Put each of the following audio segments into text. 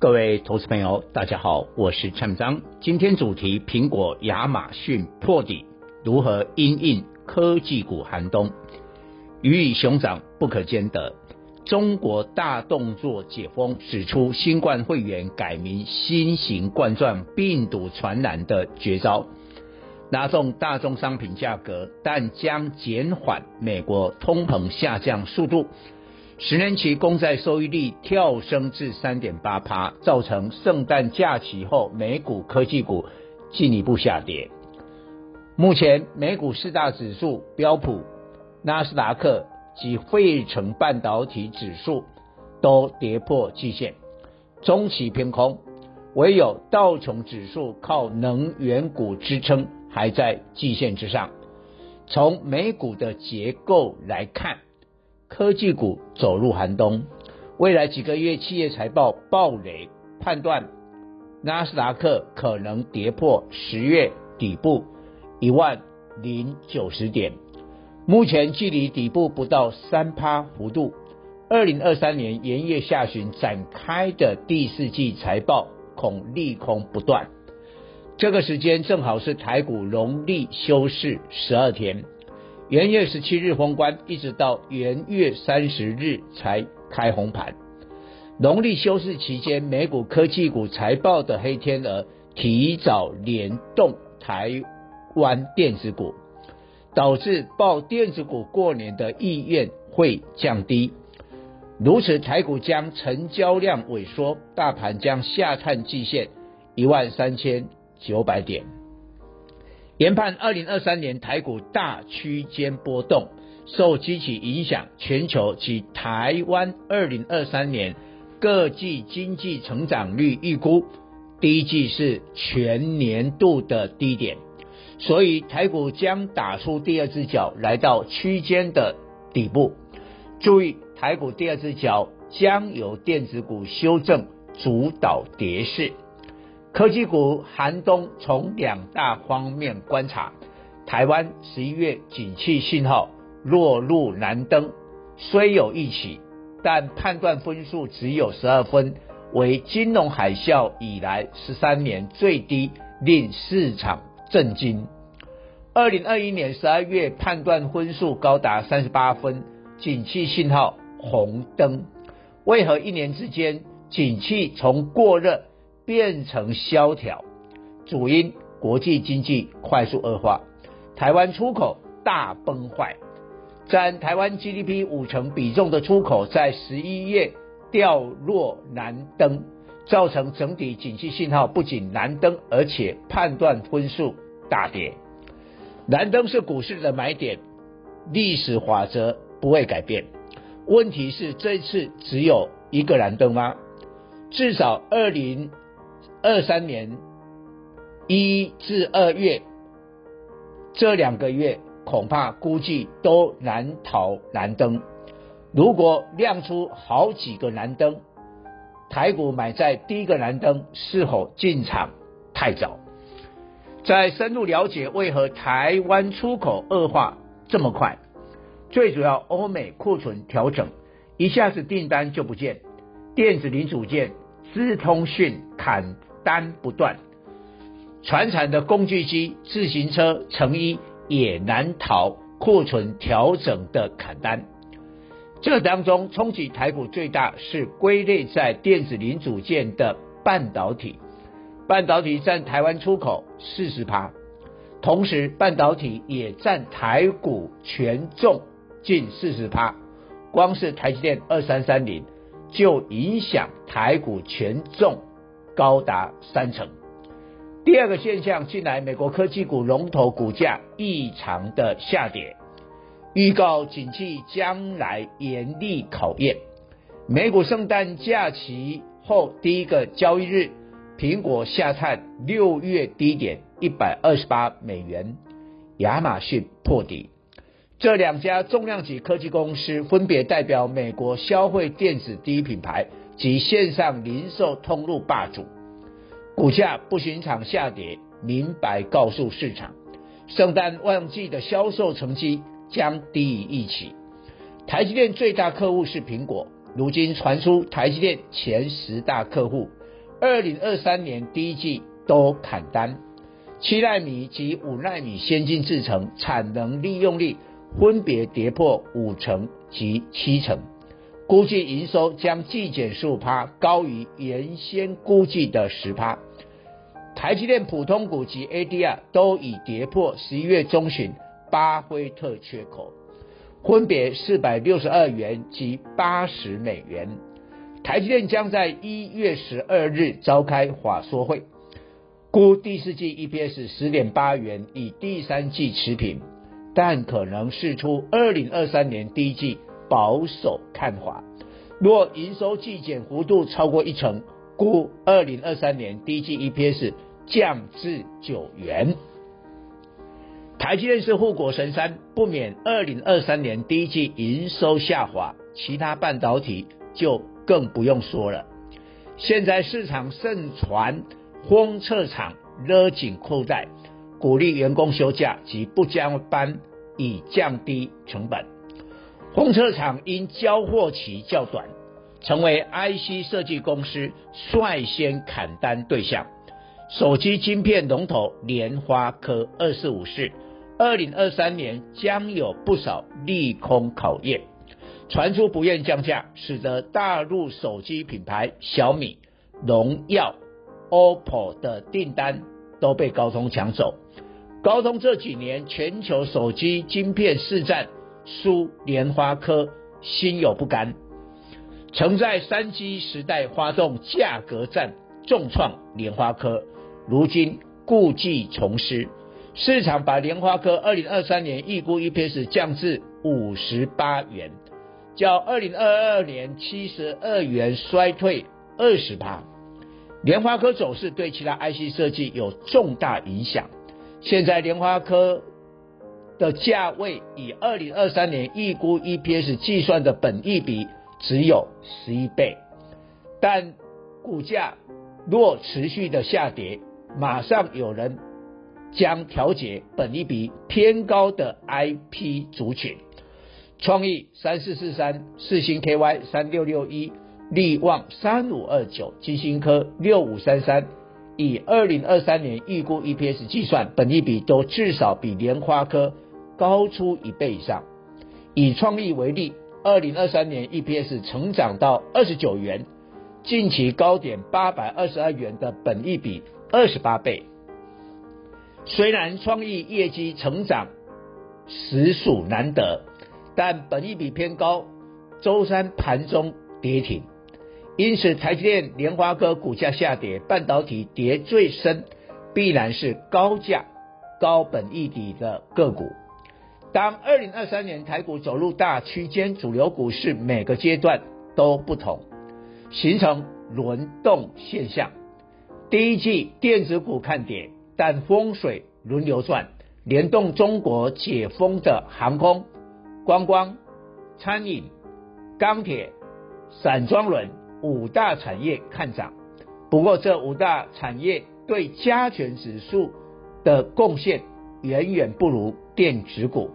各位投资朋友，大家好，我是蔡明彰。今天主题：苹果、亚马逊破底，如何因应科技股寒冬？鱼与熊掌不可兼得。中国大动作解封，使出新冠肺炎改名新型冠状病毒传染的绝招，拉动大宗商品价格，但将减缓美国通膨下降速度。十年期公债收益率跳升至三点八趴，造成圣诞假期后美股科技股进一步下跌。目前美股四大指数标普、纳斯达克及费城半导体指数都跌破季线，中期偏空，唯有道琼指数靠能源股支撑，还在季线之上。从美股的结构来看。科技股走入寒冬，未来几个月企业财报暴雷，判断纳斯达克可能跌破十月底部一万零九十点，目前距离底部不到三趴幅度。二零二三年元月下旬展开的第四季财报恐利空不断，这个时间正好是台股农历休市十二天。元月十七日封关，一直到元月三十日才开红盘。农历休市期间，美股科技股财报的黑天鹅提早联动台湾电子股，导致报电子股过年的意愿会降低。如此，台股将成交量萎缩，大盘将下探季线一万三千九百点。研判二零二三年台股大区间波动，受基期影响，全球及台湾二零二三年各季经济成长率预估，第一季是全年度的低点，所以台股将打出第二只脚，来到区间的底部。注意，台股第二只脚将由电子股修正主导跌势。科技股寒冬，从两大方面观察。台湾十一月景气信号落入蓝灯，虽有一起，但判断分数只有十二分，为金融海啸以来十三年最低，令市场震惊。二零二一年十二月判断分数高达三十八分，景气信号红灯。为何一年之间景气从过热变成萧条，主因国际经济快速恶化，台湾出口大崩坏，占台湾 GDP 五成比重的出口在十一月掉落蓝灯，造成整体景气信号不仅蓝灯，而且判断分数大跌。蓝灯是股市的买点，历史法则不会改变。问题是这次只有一个蓝灯吗？至少二零。二三年一至二月这两个月，恐怕估计都难逃蓝灯。如果亮出好几个蓝灯，台股买在第一个蓝灯，是否进场太早？在深入了解为何台湾出口恶化这么快，最主要欧美库存调整，一下子订单就不见，电子零组件、资通讯砍。单不断，传产的工具机、自行车、成衣也难逃库存调整的砍单。这当中冲击台股最大是归类在电子零组件的半导体，半导体占台湾出口四十趴，同时半导体也占台股权重近四十趴，光是台积电二三三零就影响台股权重。高达三成。第二个现象，近来美国科技股龙头股价异常的下跌，预告景气将来严厉考验。美股圣诞假期后第一个交易日，苹果下探六月低点一百二十八美元，亚马逊破底。这两家重量级科技公司分别代表美国消费电子第一品牌及线上零售通路霸主，股价不寻常下跌，明白告诉市场，圣诞旺季的销售成绩将低于预期。台积电最大客户是苹果，如今传出台积电前十大客户，二零二三年第一季都砍单，七奈米及五奈米先进制程产能利用率。分别跌破五成及七成，估计营收将季减十五趴，高于原先估计的十趴。台积电普通股及 ADR 都已跌破十一月中旬巴菲特缺口，分别四百六十二元及八十美元。台积电将在一月十二日召开法说会，估第四季 EPS 十点八元，与第三季持平。但可能释出二零二三年第一季保守看法，若营收季减幅度超过一成，估二零二三年第一季 EPS 降至九元。台积电是护国神山，不免二零二三年第一季营收下滑，其他半导体就更不用说了。现在市场盛传封测厂勒紧裤带。鼓励员工休假及不加班，以降低成本。封测厂因交货期较短，成为 IC 设计公司率先砍单对象。手机晶片龙头联发科二四五四，二零二三年将有不少利空考验。传出不愿降价，使得大陆手机品牌小米、荣耀、OPPO 的订单都被高通抢走。高通这几年全球手机晶片市占输莲花科，心有不甘。曾在三 G 时代发动价格战重创莲花科，如今故技重施，市场把莲花科二零二三年预估 EPS 降至五十八元，较二零二二年七十二元衰退二十趴。莲花科走势对其他 IC 设计有重大影响。现在莲花科的价位以二零二三年预估 EPS 计算的本益比只有十一倍，但股价若持续的下跌，马上有人将调节本益比偏高的 IP 族群，创意三四四三、四星 KY 三六六一、力旺三五二九、金星科六五三三。以二零二三年预估 EPS 计算，本益比都至少比莲花科高出一倍以上。以创意为例，二零二三年 EPS 成长到二十九元，近期高点八百二十二元的本益比二十八倍。虽然创意业绩成长实属难得，但本益比偏高，周三盘中跌停。因此，台积电、联发科股价下跌，半导体跌最深，必然是高价、高本益比的个股。当二零二三年台股走入大区间，主流股市每个阶段都不同，形成轮动现象。第一季电子股看跌，但风水轮流转，联动中国解封的航空、观光、餐饮、钢铁、散装轮。五大产业看涨，不过这五大产业对加权指数的贡献远远不如电子股，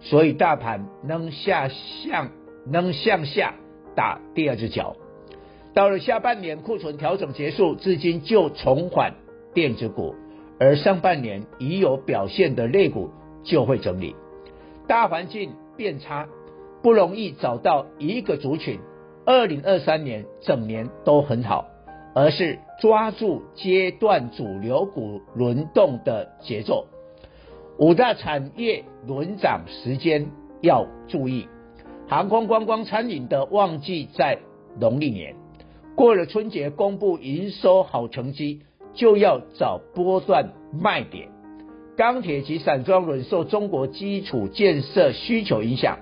所以大盘能下向能向下打第二只脚。到了下半年库存调整结束，资金就重返电子股，而上半年已有表现的类股就会整理。大环境变差，不容易找到一个族群。二零二三年整年都很好，而是抓住阶段主流股轮动的节奏。五大产业轮涨时间要注意，航空、观光、餐饮的旺季在农历年，过了春节公布营收好成绩，就要找波段卖点。钢铁及散装轮受中国基础建设需求影响，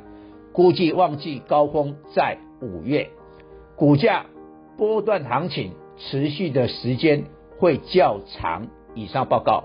估计旺季高峰在。五月，股价波段行情持续的时间会较长。以上报告。